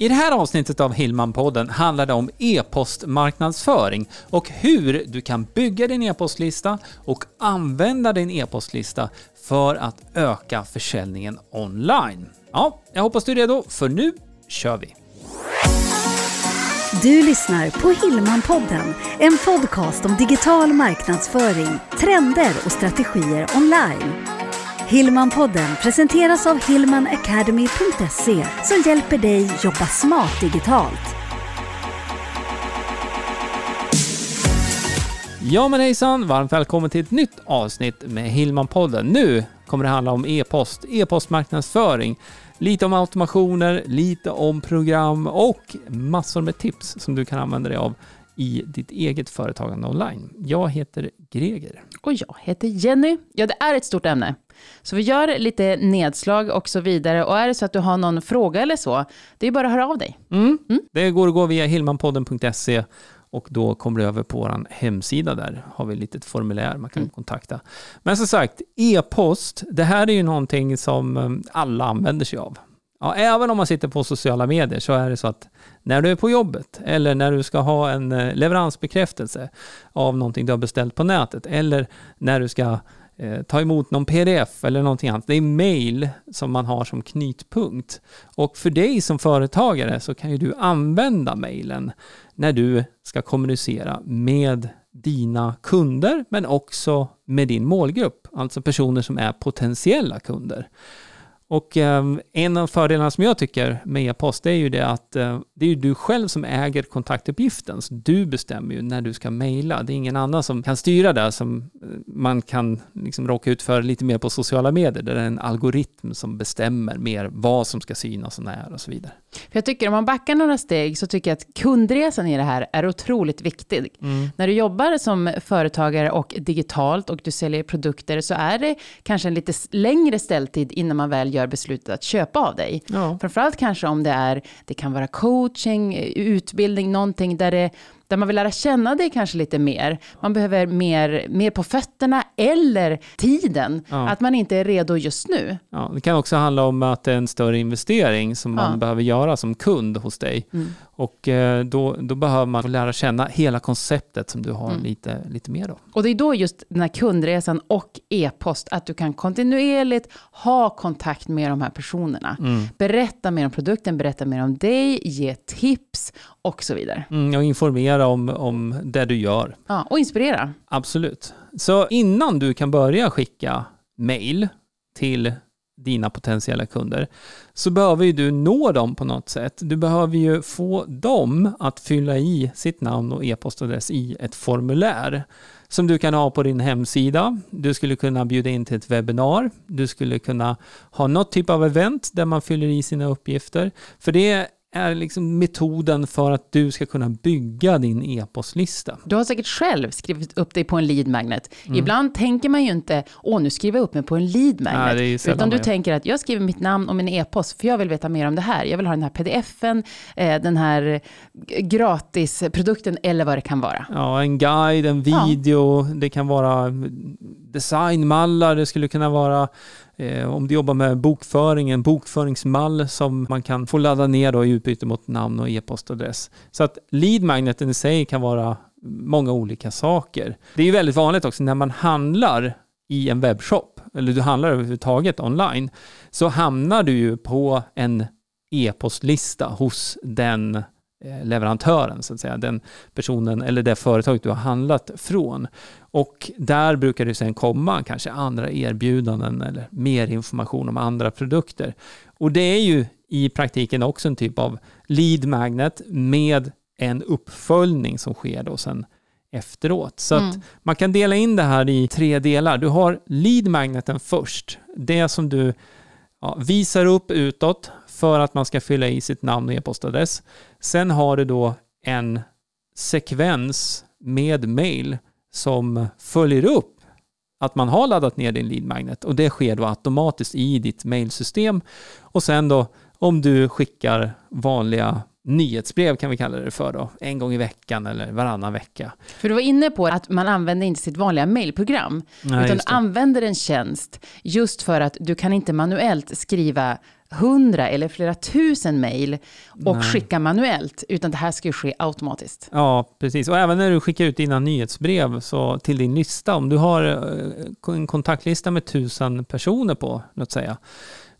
I det här avsnittet av Hillman-podden handlar det om e-postmarknadsföring och hur du kan bygga din e-postlista och använda din e-postlista för att öka försäljningen online. Ja, jag hoppas du är redo, för nu kör vi! Du lyssnar på Hillman-podden, en podcast om digital marknadsföring, trender och strategier online. Hillmanpodden presenteras av hillmanacademy.se som hjälper dig jobba smart digitalt. Ja men hejsan, varmt välkommen till ett nytt avsnitt med Hillmanpodden. Nu kommer det handla om e-post, e-postmarknadsföring, lite om automationer, lite om program och massor med tips som du kan använda dig av i ditt eget företagande online. Jag heter Greger. Och jag heter Jenny. Ja, det är ett stort ämne. Så vi gör lite nedslag och så vidare. Och är det så att du har någon fråga eller så, det är bara att höra av dig. Mm. Mm. Det går att gå via hillmanpodden.se och då kommer du över på vår hemsida där har vi ett litet formulär man kan mm. kontakta. Men som sagt, e-post, det här är ju någonting som um, alla använder sig av. Ja, även om man sitter på sociala medier så är det så att när du är på jobbet eller när du ska ha en eh, leveransbekräftelse av någonting du har beställt på nätet eller när du ska eh, ta emot någon pdf eller någonting annat. Det är mail som man har som knytpunkt. Och för dig som företagare så kan ju du använda mailen när du ska kommunicera med dina kunder men också med din målgrupp, alltså personer som är potentiella kunder. Och eh, en av fördelarna som jag tycker med e-post är ju det att eh, det är ju du själv som äger kontaktuppgiften. Så du bestämmer ju när du ska mejla. Det är ingen annan som kan styra det som eh, man kan liksom råka ut för lite mer på sociala medier. Där det är en algoritm som bestämmer mer vad som ska synas och när och så vidare. För jag tycker om man backar några steg så tycker jag att kundresan i det här är otroligt viktig. Mm. När du jobbar som företagare och digitalt och du säljer produkter så är det kanske en lite längre ställtid innan man väl gör beslutet att köpa av dig. Ja. Framförallt kanske om det är, det kan vara coaching, utbildning, någonting där det där man vill lära känna dig kanske lite mer. Man behöver mer, mer på fötterna eller tiden. Ja. Att man inte är redo just nu. Ja, det kan också handla om att det är en större investering som man ja. behöver göra som kund hos dig. Mm. Och eh, då, då behöver man lära känna hela konceptet som du har mm. lite, lite mer då. Och det är då just den här kundresan och e-post, att du kan kontinuerligt ha kontakt med de här personerna. Mm. Berätta mer om produkten, berätta mer om dig, ge tips och så vidare. Mm, och informera om, om det du gör. Ja, och inspirera. Absolut. Så innan du kan börja skicka mail till dina potentiella kunder, så behöver ju du nå dem på något sätt. Du behöver ju få dem att fylla i sitt namn och e-postadress i ett formulär som du kan ha på din hemsida. Du skulle kunna bjuda in till ett webbinar. Du skulle kunna ha något typ av event där man fyller i sina uppgifter. För det är liksom metoden för att du ska kunna bygga din e-postlista. Du har säkert själv skrivit upp dig på en lead magnet. Mm. Ibland tänker man ju inte, åh nu skriver jag upp mig på en lead magnet. Nej, utan du tänker att jag skriver mitt namn och min e-post, för jag vill veta mer om det här. Jag vill ha den här pdfen, eh, den här gratisprodukten eller vad det kan vara. Ja, en guide, en video, ja. det kan vara designmallar, det skulle kunna vara Eh, om du jobbar med bokföring, en bokföringsmall som man kan få ladda ner då i utbyte mot namn och e-postadress. Så att lead-magneten i sig kan vara många olika saker. Det är ju väldigt vanligt också när man handlar i en webbshop, eller du handlar överhuvudtaget online, så hamnar du ju på en e-postlista hos den leverantören, så att säga, den personen eller det företaget du har handlat från. Och där brukar det sen komma kanske andra erbjudanden eller mer information om andra produkter. Och det är ju i praktiken också en typ av lead magnet med en uppföljning som sker då sen efteråt. Så mm. att man kan dela in det här i tre delar. Du har lead magneten först, det som du ja, visar upp utåt för att man ska fylla i sitt namn och e-postadress. Sen har du då en sekvens med mail som följer upp att man har laddat ner din lead magnet och det sker då automatiskt i ditt mailsystem. Och sen då om du skickar vanliga nyhetsbrev kan vi kalla det för då, en gång i veckan eller varannan vecka. För du var inne på att man använder inte sitt vanliga mailprogram, utan du använder en tjänst just för att du kan inte manuellt skriva hundra eller flera tusen mejl och Nej. skicka manuellt, utan det här ska ju ske automatiskt. Ja, precis. Och även när du skickar ut dina nyhetsbrev så till din lista, om du har eh, en kontaktlista med tusen personer på, låt säga,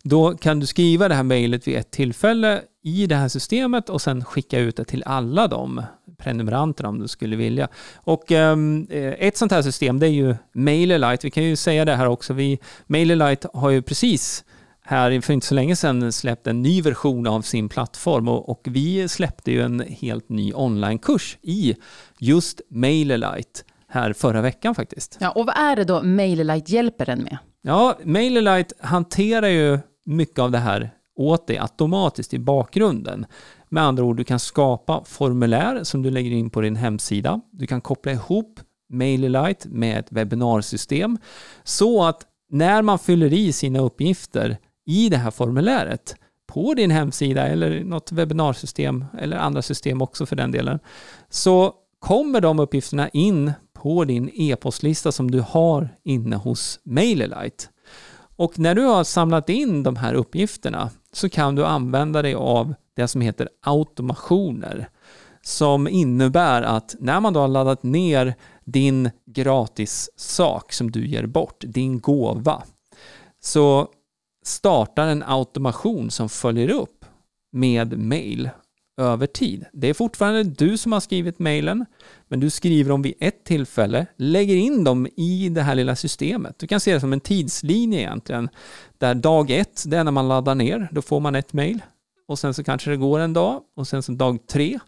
då kan du skriva det här mejlet vid ett tillfälle i det här systemet och sen skicka ut det till alla de prenumeranterna om du skulle vilja. Och um, ett sånt här system det är ju MailerLite. Vi kan ju säga det här också. Vi, MailerLite har ju precis här för inte så länge sedan släppt en ny version av sin plattform och, och vi släppte ju en helt ny onlinekurs i just MailerLite här förra veckan faktiskt. Ja, och vad är det då MailerLite hjälper den med? Ja, MailerLite hanterar ju mycket av det här åt dig automatiskt i bakgrunden. Med andra ord, du kan skapa formulär som du lägger in på din hemsida. Du kan koppla ihop MailerLite med ett webbinarsystem så att när man fyller i sina uppgifter i det här formuläret på din hemsida eller något webbinarsystem eller andra system också för den delen så kommer de uppgifterna in på din e-postlista som du har inne hos MailerLite. Och när du har samlat in de här uppgifterna så kan du använda dig av det som heter automationer som innebär att när man då har laddat ner din gratis sak som du ger bort, din gåva, så startar en automation som följer upp med mail över tid. Det är fortfarande du som har skrivit mailen, men du skriver dem vid ett tillfälle, lägger in dem i det här lilla systemet. Du kan se det som en tidslinje egentligen, där dag ett, det är när man laddar ner, då får man ett mail och sen så kanske det går en dag och sen så dag tre,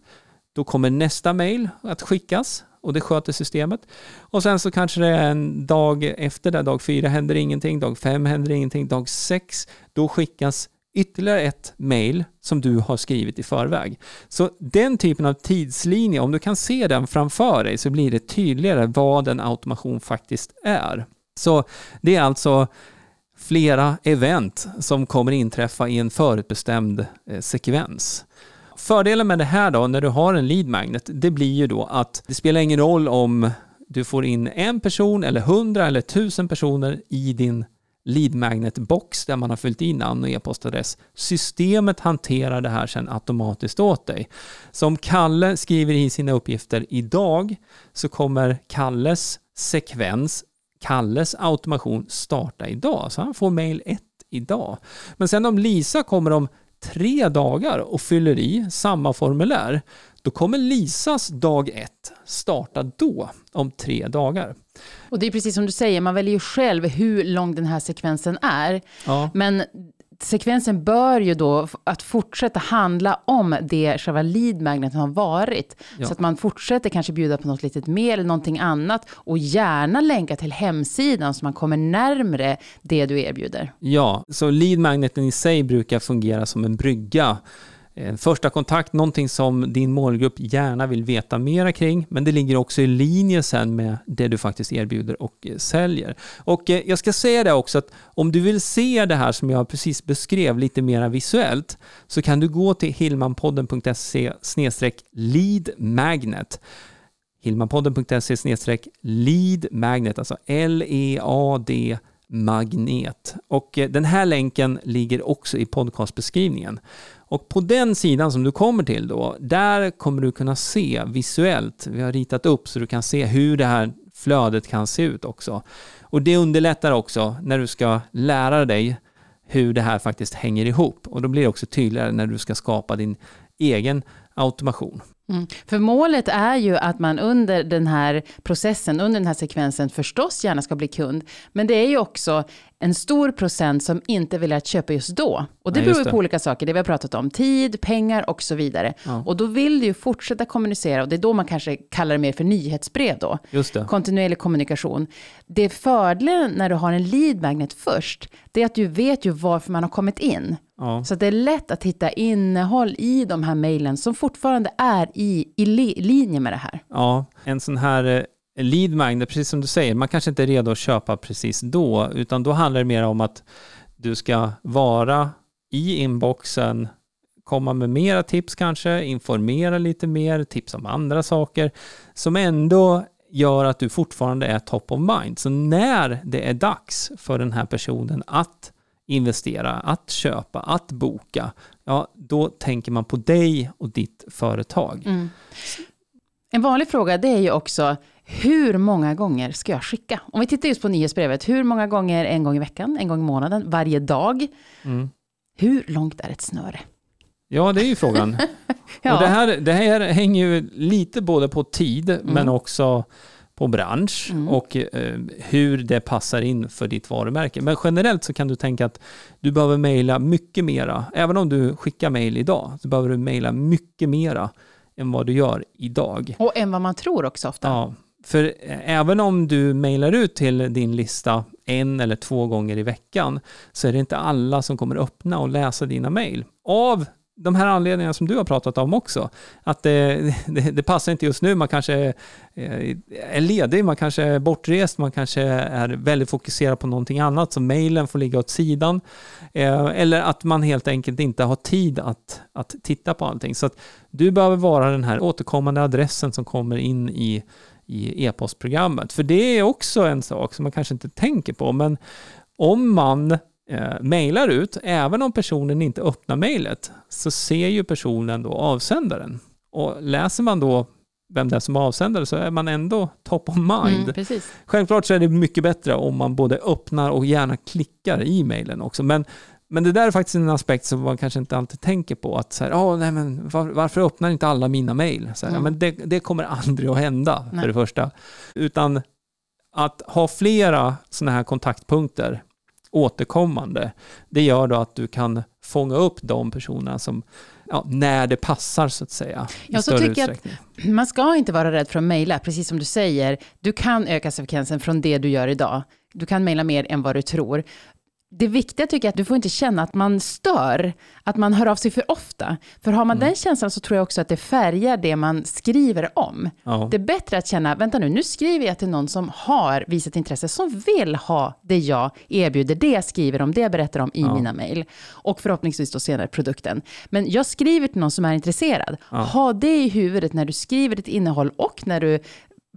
då kommer nästa mail att skickas och det sköter systemet. Och sen så kanske det är en dag efter det, dag fyra händer ingenting, dag fem händer ingenting, dag sex, då skickas ytterligare ett mail som du har skrivit i förväg. Så den typen av tidslinje, om du kan se den framför dig så blir det tydligare vad en automation faktiskt är. Så det är alltså flera event som kommer inträffa i en förutbestämd eh, sekvens. Fördelen med det här då, när du har en lead magnet, det blir ju då att det spelar ingen roll om du får in en person eller hundra eller tusen personer i din lead magnet box där man har fyllt i namn och e-postadress. Systemet hanterar det här sen automatiskt åt dig. Så om Kalle skriver i sina uppgifter idag så kommer Kalles sekvens, Kalles automation starta idag. Så han får mail 1 idag. Men sen om Lisa kommer om tre dagar och fyller i samma formulär, då kommer Lisas dag ett starta då, om tre dagar. Och det är precis som du säger, man väljer ju själv hur lång den här sekvensen är. Ja. Men sekvensen bör ju då att fortsätta handla om det själva lead magneten har varit. Ja. Så att man fortsätter kanske bjuda på något litet mer eller någonting annat och gärna länka till hemsidan så man kommer närmre det du erbjuder. Ja, så lead magneten i sig brukar fungera som en brygga en första kontakt, någonting som din målgrupp gärna vill veta mera kring, men det ligger också i linje sen med det du faktiskt erbjuder och eh, säljer. Och eh, jag ska säga det också att om du vill se det här som jag precis beskrev lite mera visuellt så kan du gå till hilmanpodden.se lead magnet hilmanpodden.se lead magnet, alltså L-E-A-D magnet. Och eh, den här länken ligger också i podcastbeskrivningen. Och på den sidan som du kommer till då, där kommer du kunna se visuellt, vi har ritat upp så du kan se hur det här flödet kan se ut också. Och det underlättar också när du ska lära dig hur det här faktiskt hänger ihop. Och då blir det också tydligare när du ska skapa din egen automation. Mm. För målet är ju att man under den här processen, under den här sekvensen förstås gärna ska bli kund. Men det är ju också en stor procent som inte vill att köpa just då. Och det ja, beror ju på olika saker, det vi har pratat om, tid, pengar och så vidare. Ja. Och då vill du ju fortsätta kommunicera och det är då man kanske kallar det mer för nyhetsbrev då. Just det. Kontinuerlig kommunikation. Det fördelen när du har en lead magnet först, det är att du vet ju varför man har kommit in. Ja. Så det är lätt att hitta innehåll i de här mejlen som fortfarande är i, i linje med det här. Ja, en sån här eh, lead magnet, precis som du säger, man kanske inte är redo att köpa precis då, utan då handlar det mer om att du ska vara i inboxen, komma med mera tips kanske, informera lite mer, tips om andra saker, som ändå gör att du fortfarande är top of mind. Så när det är dags för den här personen att investera, att köpa, att boka, ja, då tänker man på dig och ditt företag. Mm. En vanlig fråga det är ju också, hur många gånger ska jag skicka? Om vi tittar just på nyhetsbrevet, hur många gånger en gång i veckan, en gång i månaden, varje dag? Mm. Hur långt är ett snöre? Ja, det är ju frågan. ja. och det, här, det här hänger ju lite både på tid, mm. men också på bransch mm. och eh, hur det passar in för ditt varumärke. Men generellt så kan du tänka att du behöver mejla mycket mera. Även om du skickar mejl idag, så behöver du mejla mycket mera än vad du gör idag. Och än vad man tror också ofta. Ja, för eh, även om du mejlar ut till din lista en eller två gånger i veckan så är det inte alla som kommer öppna och läsa dina mejl. Av de här anledningarna som du har pratat om också. Att det, det, det, passar inte just nu, man kanske är ledig, man kanske är bortrest, man kanske är väldigt fokuserad på någonting annat, så mejlen får ligga åt sidan. Eh, eller att man helt enkelt inte har tid att, att titta på allting. Så att du behöver vara den här återkommande adressen som kommer in i i e-postprogrammet. För det är också en sak som man kanske inte tänker på, men om man eh, mejlar ut, även om personen inte öppnar mejlet, så ser ju personen då avsändaren. Och läser man då vem det är som är avsändare så är man ändå top of mind. Mm, Självklart så är det mycket bättre om man både öppnar och gärna klickar i mejlen också. Men, men det där är faktiskt en aspekt som man kanske inte alltid tänker på. Att så här, oh, nej, men var, varför öppnar inte alla mina mejl? Mm. Ja, men det, det, kommer aldrig att hända nej. för det första. Utan att ha flera sådana här kontaktpunkter återkommande. Det gör då att du kan fånga upp de personerna som, ja, när det passar så att säga. Ja, så tycker jag att man ska inte vara rädd för att mejla, precis som du säger. Du kan öka frekvensen från det du gör idag. Du kan mejla mer än vad du tror det viktiga tycker jag att du får inte känna att man stör, att man hör av sig för ofta. För har man mm. den känslan så tror jag också att det färgar det man skriver om. Ja. Det är bättre att känna, vänta nu, nu skriver jag till någon som har visat intresse, som vill ha det jag erbjuder, det jag skriver om, det jag berättar om i ja. mina mejl. Och förhoppningsvis då senare produkten. Men jag skriver till någon som är intresserad. Ja. Ha det i huvudet när du skriver ditt innehåll och när du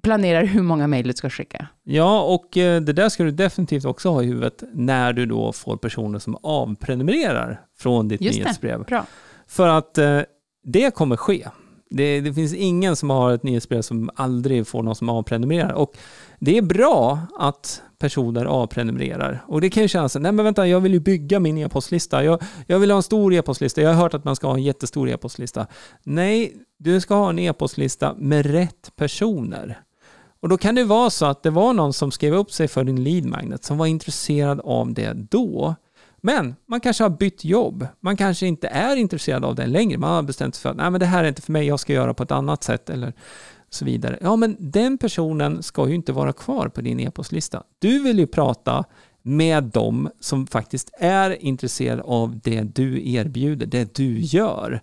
planerar hur många mejl du ska skicka. Ja, och eh, det där ska du definitivt också ha i huvudet när du då får personer som avprenumererar från ditt Just nyhetsbrev. Det. Bra. För att eh, det kommer ske. Det, det, finns ingen som har ett nyhetsbrev som aldrig får någon som avprenumererar. Och det är bra att personer avprenumererar. Och det kan ju kännas, nej men vänta, jag vill ju bygga min e-postlista. Jag, jag vill ha en stor e-postlista. Jag har hört att man ska ha en jättestor e-postlista. Nej, du ska ha en e-postlista med rätt personer. Och då kan det vara så att det var någon som skrev upp sig för din lead magnet som var intresserad av det då. Men man kanske har bytt jobb. Man kanske inte är intresserad av det längre. Man har bestämt sig för att Nej, men det här är inte för mig, jag ska göra på ett annat sätt. Eller så vidare. Ja, men den personen ska ju inte vara kvar på din e-postlista. Du vill ju prata med dem som faktiskt är intresserade av det du erbjuder, det du gör.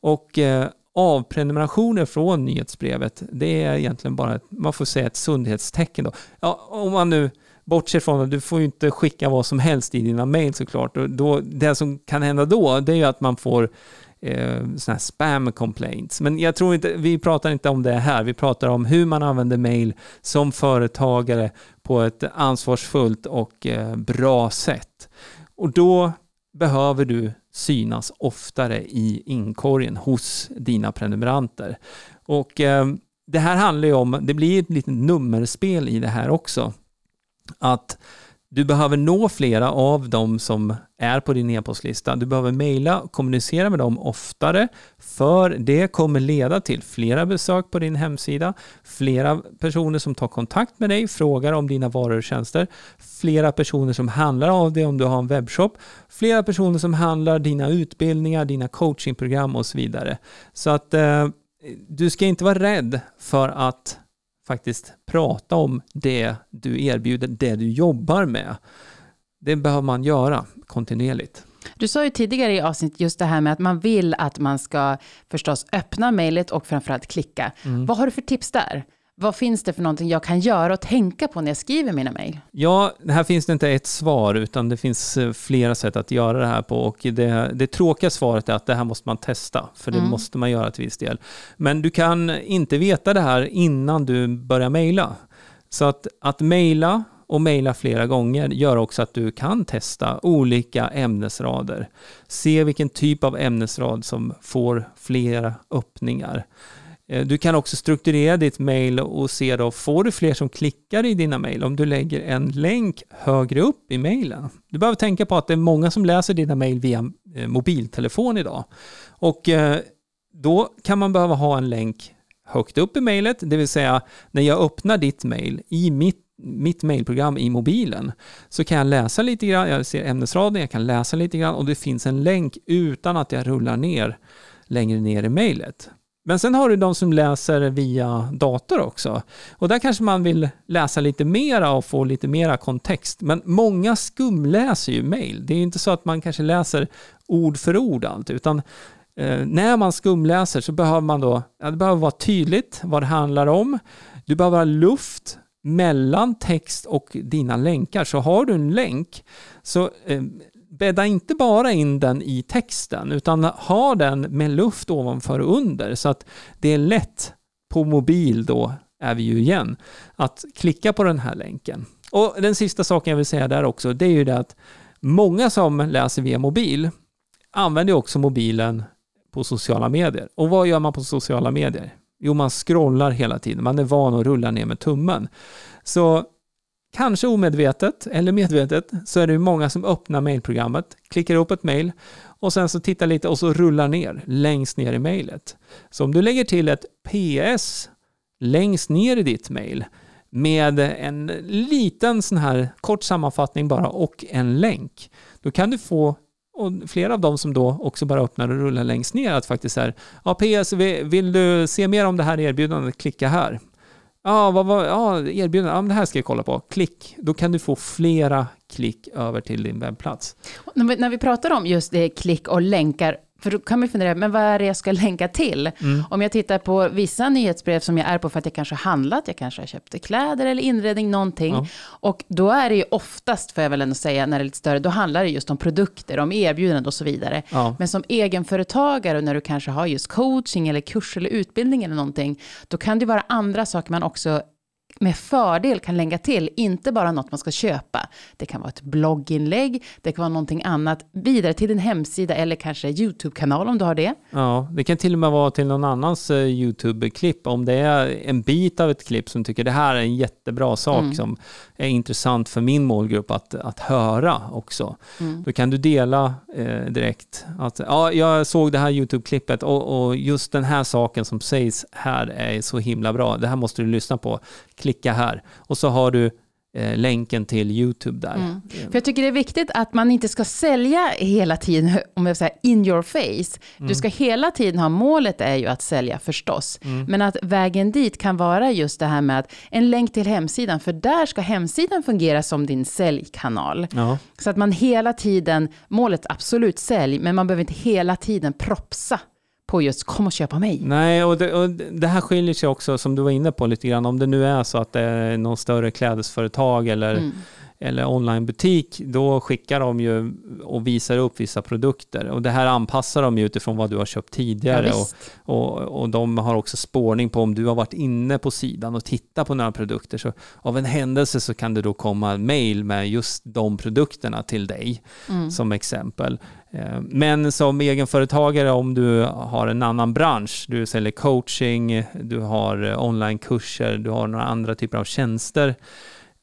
Och eh, avprenumerationer från nyhetsbrevet, det är egentligen bara, ett, man får säga ett sundhetstecken då. Ja, om man nu bortser från att du får ju inte skicka vad som helst i dina mejl såklart. Och då, det som kan hända då, det är ju att man får eh, sådana här spam complaints. Men jag tror inte, vi pratar inte om det här. Vi pratar om hur man använder mail som företagare på ett ansvarsfullt och eh, bra sätt. Och då behöver du synas oftare i inkorgen hos dina prenumeranter. Och eh, det här handlar ju om, det blir ett litet nummerspel i det här också. Att du behöver nå flera av dem som är på din e-postlista. Du behöver mejla och kommunicera med dem oftare för det kommer leda till flera besök på din hemsida, flera personer som tar kontakt med dig, frågar om dina varor och tjänster, flera personer som handlar av dig om du har en webbshop, flera personer som handlar dina utbildningar, dina coachingprogram och så vidare. Så att eh, du ska inte vara rädd för att faktiskt prata om det du erbjuder, det du jobbar med. Det behöver man göra kontinuerligt. Du sa ju tidigare i avsnittet just det här med att man vill att man ska förstås öppna mejlet och framförallt klicka. Mm. Vad har du för tips där? Vad finns det för någonting jag kan göra och tänka på när jag skriver mina mejl? Ja, här finns det inte ett svar, utan det finns eh, flera sätt att göra det här på. Och det, det tråkiga svaret är att det här måste man testa, för det mm. måste man göra till viss del. Men du kan inte veta det här innan du börjar mejla. Så att, att mejla och mejla flera gånger gör också att du kan testa olika ämnesrader. Se vilken typ av ämnesrad som får flera öppningar. Eh, du kan också strukturera ditt mail och se då, får du fler som klickar i dina mail. om du lägger en länk högre upp i mailen. Du behöver tänka på att det är många som läser dina mail via eh, mobiltelefon idag. Och eh, då kan man behöva ha en länk högt upp i mejlet, det vill säga när jag öppnar ditt mejl i mitt mitt mejlprogram i mobilen så kan jag läsa lite grann, jag ser ämnesraden, jag kan läsa lite grann och det finns en länk utan att jag rullar ner längre ner i mejlet. Men sen har du de som läser via dator också. Och där kanske man vill läsa lite mera och få lite mera kontext. Men många skumläser ju mejl. Det är ju inte så att man kanske läser ord för ord allt, utan eh, när man skumläser så behöver man då, ja, det behöver vara tydligt vad det handlar om. Du behöver ha luft mellan text och dina länkar. Så har du en länk så eh, bädda inte bara in den i texten utan ha den med luft ovanför och under så att det är lätt på mobil då är vi ju igen att klicka på den här länken. Och den sista saken jag vill säga där också det är ju det att många som läser via mobil använder också mobilen på sociala medier. Och vad gör man på sociala medier? Jo, man scrollar hela tiden. Man är van att rulla ner med tummen. Så kanske omedvetet eller medvetet, så är det många som öppnar mejlprogrammet, klickar upp ett mejl och sen så tittar lite och så rullar ner längst ner i mejlet. Så om du lägger till ett PS längst ner i ditt mejl med en liten sån här kort sammanfattning bara och en länk, då kan du få och flera av dem som då också bara öppnar och rullar längst ner att faktiskt säga ja PS, vill du se mer om det här erbjudandet, klicka här. Ja, vad var, ja, erbjudande, ja, det här ska jag kolla på. Klick, då kan du få flera klick över till din webbplats. När vi, när vi pratar om just det, klick och länkar, för då kan man fundera, men vad är det jag ska länka till? Mm. Om jag tittar på vissa nyhetsbrev som jag är på för att jag kanske har handlat, jag kanske har köpt kläder eller inredning, någonting. Ja. Och då är det ju oftast, får jag väl ändå säga, när det är lite större, då handlar det just om produkter, om erbjudanden och så vidare. Ja. Men som egenföretagare, när du kanske har just coaching eller kurs eller utbildning eller någonting, då kan det vara andra saker man också med fördel kan lägga till, inte bara något man ska köpa. Det kan vara ett blogginlägg, det kan vara någonting annat, vidare till din hemsida eller kanske YouTube-kanal om du har det. Ja, det kan till och med vara till någon annans eh, YouTube-klipp. Om det är en bit av ett klipp som tycker det här är en jättebra sak mm. som är intressant för min målgrupp att, att höra också. Mm. Då kan du dela eh, direkt att ja, jag såg det här YouTube-klippet och, och just den här saken som sägs här är så himla bra. Det här måste du lyssna på klicka här. Och så har du eh, länken till YouTube där. Mm. För jag tycker det är viktigt att man inte ska sälja hela tiden, om jag säger in your face. Mm. Du ska hela tiden ha, målet är ju att sälja förstås, mm. men att vägen dit kan vara just det här med att en länk till hemsidan, för där ska hemsidan fungera som din säljkanal. Ja. Så att man hela tiden, målet absolut sälj, men man behöver inte hela tiden propsa på just kom och köpa mig. Nej, och det, och det, här skiljer sig också som du var inne på lite grann. Om det nu är så att det är någon större klädesföretag eller, mm. Eller onlinebutik, då skickar de ju och visar upp vissa produkter. Och det här anpassar de ju utifrån vad du har köpt tidigare. Ja, och, och, och de har också spårning på om du har varit inne på sidan och tittat på några produkter. Så av en händelse så kan det då komma mail med just de produkterna till dig mm. som exempel. Eh, men som egenföretagare, om du har en annan bransch, du säljer coaching, du har eh, onlinekurser, du har några andra typer av tjänster,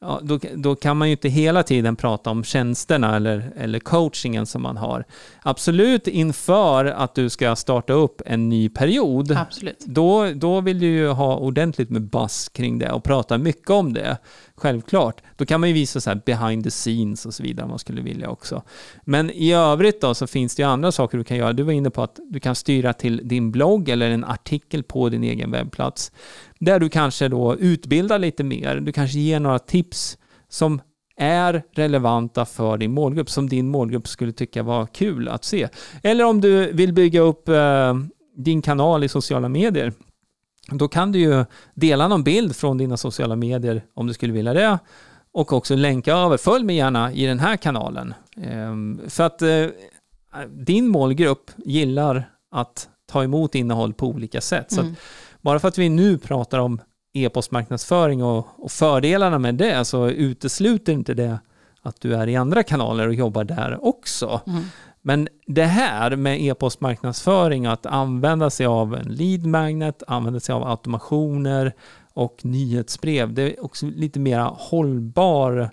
ja, då, då kan man ju inte hela tiden prata om tjänsterna eller, eller coachingen som man har. Absolut inför att du ska starta upp en ny period, Absolut. Då, då vill du ju ha ordentligt med bass kring det och prata mycket om det. Självklart. Då kan man ju visa så här behind the scenes och så vidare om man skulle vilja också. Men i övrigt då så finns det ju andra saker du kan göra. Du var inne på att du kan styra till din blogg eller en artikel på din egen webbplats. Där du kanske då utbildar lite mer. Du kanske ger några tips som är relevanta för din målgrupp, som din målgrupp skulle tycka var kul att se. Eller om du vill bygga upp eh, din kanal i sociala medier då kan du ju dela någon bild från dina sociala medier om du skulle vilja det och också länka över. Följ mig gärna i den här kanalen. Eh, för att eh, din målgrupp gillar att ta emot innehåll på olika sätt. Så. Mm bara för att vi nu pratar om e-postmarknadsföring och, och fördelarna med det så utesluter inte det att du är i andra kanaler och jobbar där också. Mm. Men det här med e-postmarknadsföring, att använda sig av en lead magnet, använda sig av automationer och nyhetsbrev, det är också lite mer hållbar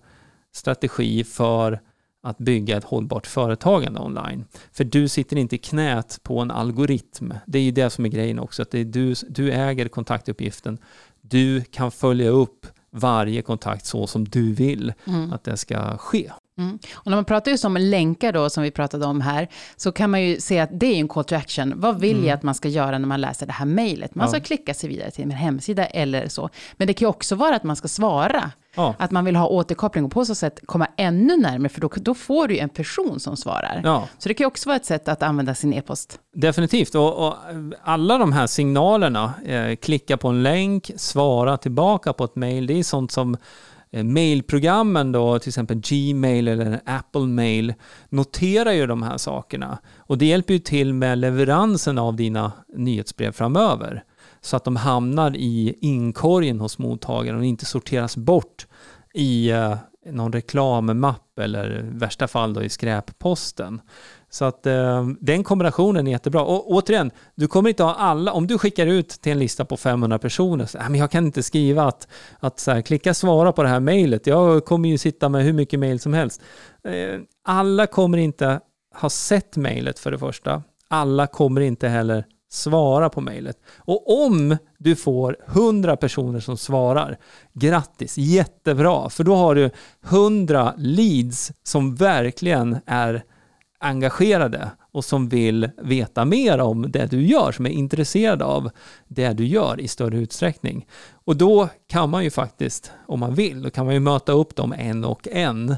strategi för att bygga ett hållbart företagande online. För du sitter inte i knät på en algoritm. Det är ju det som är grejen också, att det är du, du äger kontaktuppgiften. Du kan följa upp varje kontakt så som du vill mm. att det ska ske. Mm. Och när man pratar just om länkar då, som vi pratade om här, så kan man ju se att det är en call to action. Vad vill mm. jag att man ska göra när man läser det här mejlet? Man ska klicka sig vidare till min hemsida eller så. Men det kan ju också vara att man ska svara. Ja. Att man vill ha återkoppling och på så sätt komma ännu närmare, för då, då får du ju en person som svarar. Ja. Så det kan ju också vara ett sätt att använda sin e-post. Definitivt, och, och alla de här signalerna, eh, klicka på en länk, svara tillbaka på ett mejl, det är sånt som Eh, Eh, mailprogrammen då, till exempel Gmail eller Apple Mail, noterar ju de här sakerna. Och det hjälper ju till med leveransen av dina nyhetsbrev framöver. Så att de hamnar i inkorgen hos mottagaren och inte sorteras bort i eh, någon reklammapp eller i värsta fall då i skräpposten. Så att eh, den kombinationen är jättebra. Och återigen, du kommer inte ha alla, om du skickar ut till en lista på 500 personer, så, äh, men jag kan inte skriva att, att så här, klicka svara på det här mejlet, jag kommer ju sitta med hur mycket mejl som helst. Eh, alla kommer inte ha sett mejlet för det första. Alla kommer inte heller svara på mejlet. Och om du får 100 personer som svarar, grattis, jättebra, för då har du 100 leads som verkligen är engagerade och som vill veta mer om det du gör, som är intresserade av det du gör i större utsträckning. Och då kan man ju faktiskt, om man vill, då kan man ju möta upp dem en och en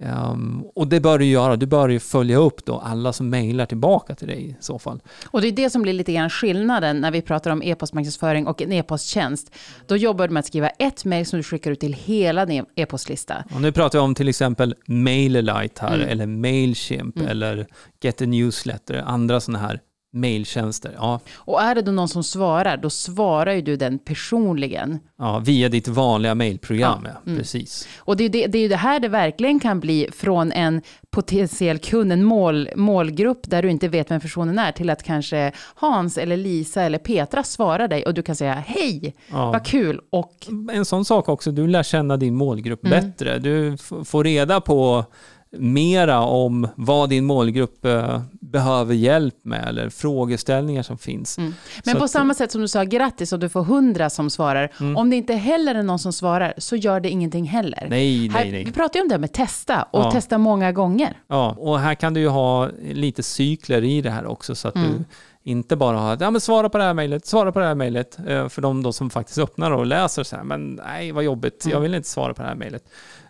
Um, och det bör du göra. Du bör ju följa upp då alla som mejlar tillbaka till dig i så fall. Och det är det som blir lite grann skillnaden när vi pratar om e-postmarknadsföring och en e-posttjänst. Då jobbar du med att skriva ett mejl som du skickar ut till hela din e-postlista. Och nu pratar vi om till exempel MailerLite här, mm. eller Mailchimp, mm. eller Get a Newsletter, andra sådana här mailtjänster. Ja. Och är det då någon som svarar, då svarar ju du den personligen. Ja, via ditt vanliga mailprogram, ja. Mm. precis. Och det är, det, det är ju det här det verkligen kan bli från en potentiell kund, en mål, målgrupp där du inte vet vem personen är, till att kanske Hans eller Lisa eller Petra svarar dig och du kan säga hej, ja. vad kul. Och... En sån sak också, du lär känna din målgrupp mm. bättre. Du får reda på mera om vad din målgrupp eh, behöver hjälp med eller frågeställningar som finns. Mm. Men så på att, samma sätt som du sa grattis och du får hundra som svarar, mm. om det inte heller är någon som svarar så gör det ingenting heller. Nej, här, nej, nej. Vi pratar ju om det med testa och ja. testa många gånger. Ja, och här kan du ju ha lite cykler i det här också så att mm. du inte bara ha, ja men svara på det här mejlet, svara på det här mejlet. Eh, för de då som faktiskt öppnar och läser så här, men nej vad jobbigt, jag mm. vill inte svara på det här mejlet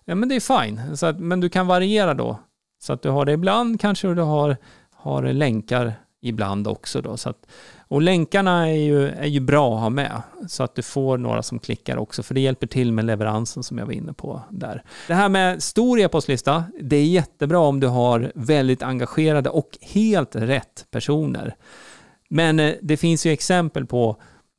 ja men det är fine. Så att, men du kan variera då. Så att du har det ibland kanske du har, har länkar ibland också då. Så att, och länkarna är ju, är ju bra att ha med så att du får några som klickar också för det hjälper till med leveransen som jag var inne på där. Det här med stor e-postlista, det är jättebra om du har väldigt engagerade och helt rätt personer. Men eh, det finns ju exempel på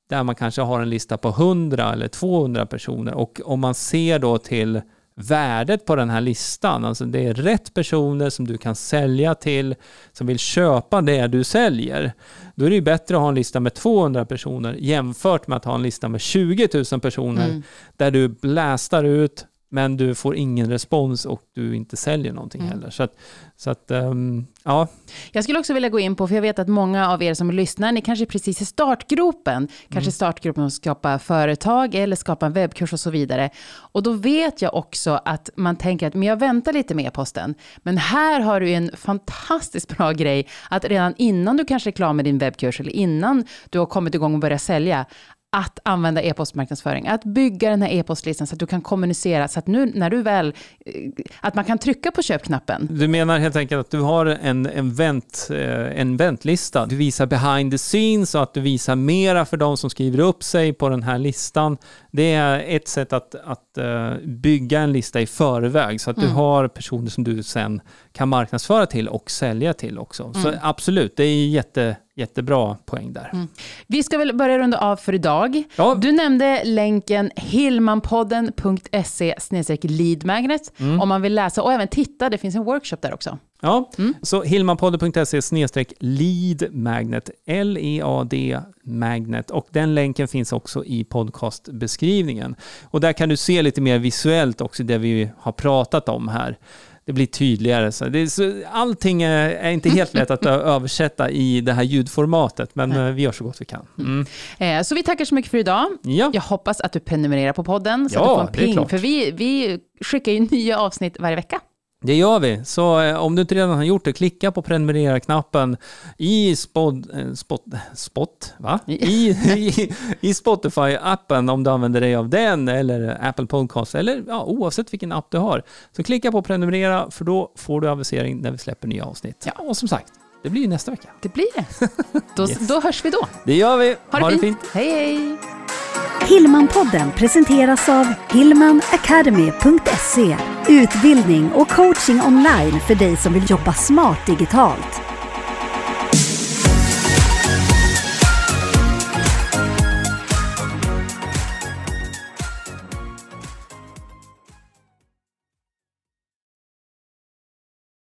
där man kanske har en lista på 100 eller 200 personer och om man ser då till värdet på den här listan. Alltså det är rätt personer som du kan sälja till, som vill köpa det du säljer. Då är det ju bättre att ha en lista med 200 personer jämfört med att ha en lista med 20 000 personer mm. där du blästar ut men du får ingen respons och du inte säljer någonting mm. heller. Så att, så att um, ja. Jag skulle också vilja gå in på, för jag vet att många av er som lyssnar, ni kanske är precis i startgropen, kanske mm. startgropen att skapa företag eller skapa en webbkurs och så vidare. Och då vet jag också att man tänker att men jag väntar lite med e-posten. Men här har du en fantastiskt bra grej, att redan innan du kanske är klar med din webbkurs eller innan du har kommit igång och börjat sälja, att använda e-postmarknadsföring, att bygga den här e-postlistan så att du kan kommunicera, så att nu när du väl, eh, att man kan trycka på köpknappen. Du menar helt enkelt att du har en, en, vänt, eh, en väntlista, du visar behind the scenes och att du visar mera för de som skriver upp sig på den här listan. Det är ett sätt att, att eh, bygga en lista i förväg så att mm. du har personer som du sen kan marknadsföra till och sälja till också. Så mm. absolut, det är jätte Jättebra poäng där. Mm. Vi ska väl börja runda av för idag. Ja. Du nämnde länken hillmanpodden.se leadmagnet mm. om man vill läsa och även titta. Det finns en workshop där också. Ja, mm. så hillmanpodden.se leadmagnet, L-E-A-D magnet och den länken finns också i podcastbeskrivningen. Och där kan du se lite mer visuellt också det vi har pratat om här det blir tydligare. Så det så, allting är, inte helt lätt att översätta i det här ljudformatet, men Nej. Eh, vi gör så gott vi kan. Mm. Eh, så vi tackar så mycket för idag. Ja. Jag hoppas att du prenumererar på podden så ja, att du får en ping, för vi, vi skickar ju nya avsnitt varje vecka. Det gör vi, så eh, om du inte redan har gjort det, klicka på prenumerera-knappen i spot, eh, spot, spot va? I, i, i Spotify-appen om du använder dig av den eller Apple Podcast eller ja, oavsett vilken app du har. Så klicka på prenumerera för då får du avisering när vi släpper nya avsnitt. Ja. Och som sagt, det blir ju nästa vecka. Det blir det. Då, yes. då hörs vi då. Det gör vi. Ha, ha det, fint. fint. Hej, hej. Hillmanpodden presenteras av hillmanacademy.se Utbildning och coaching online för dig som vill jobba smart digitalt.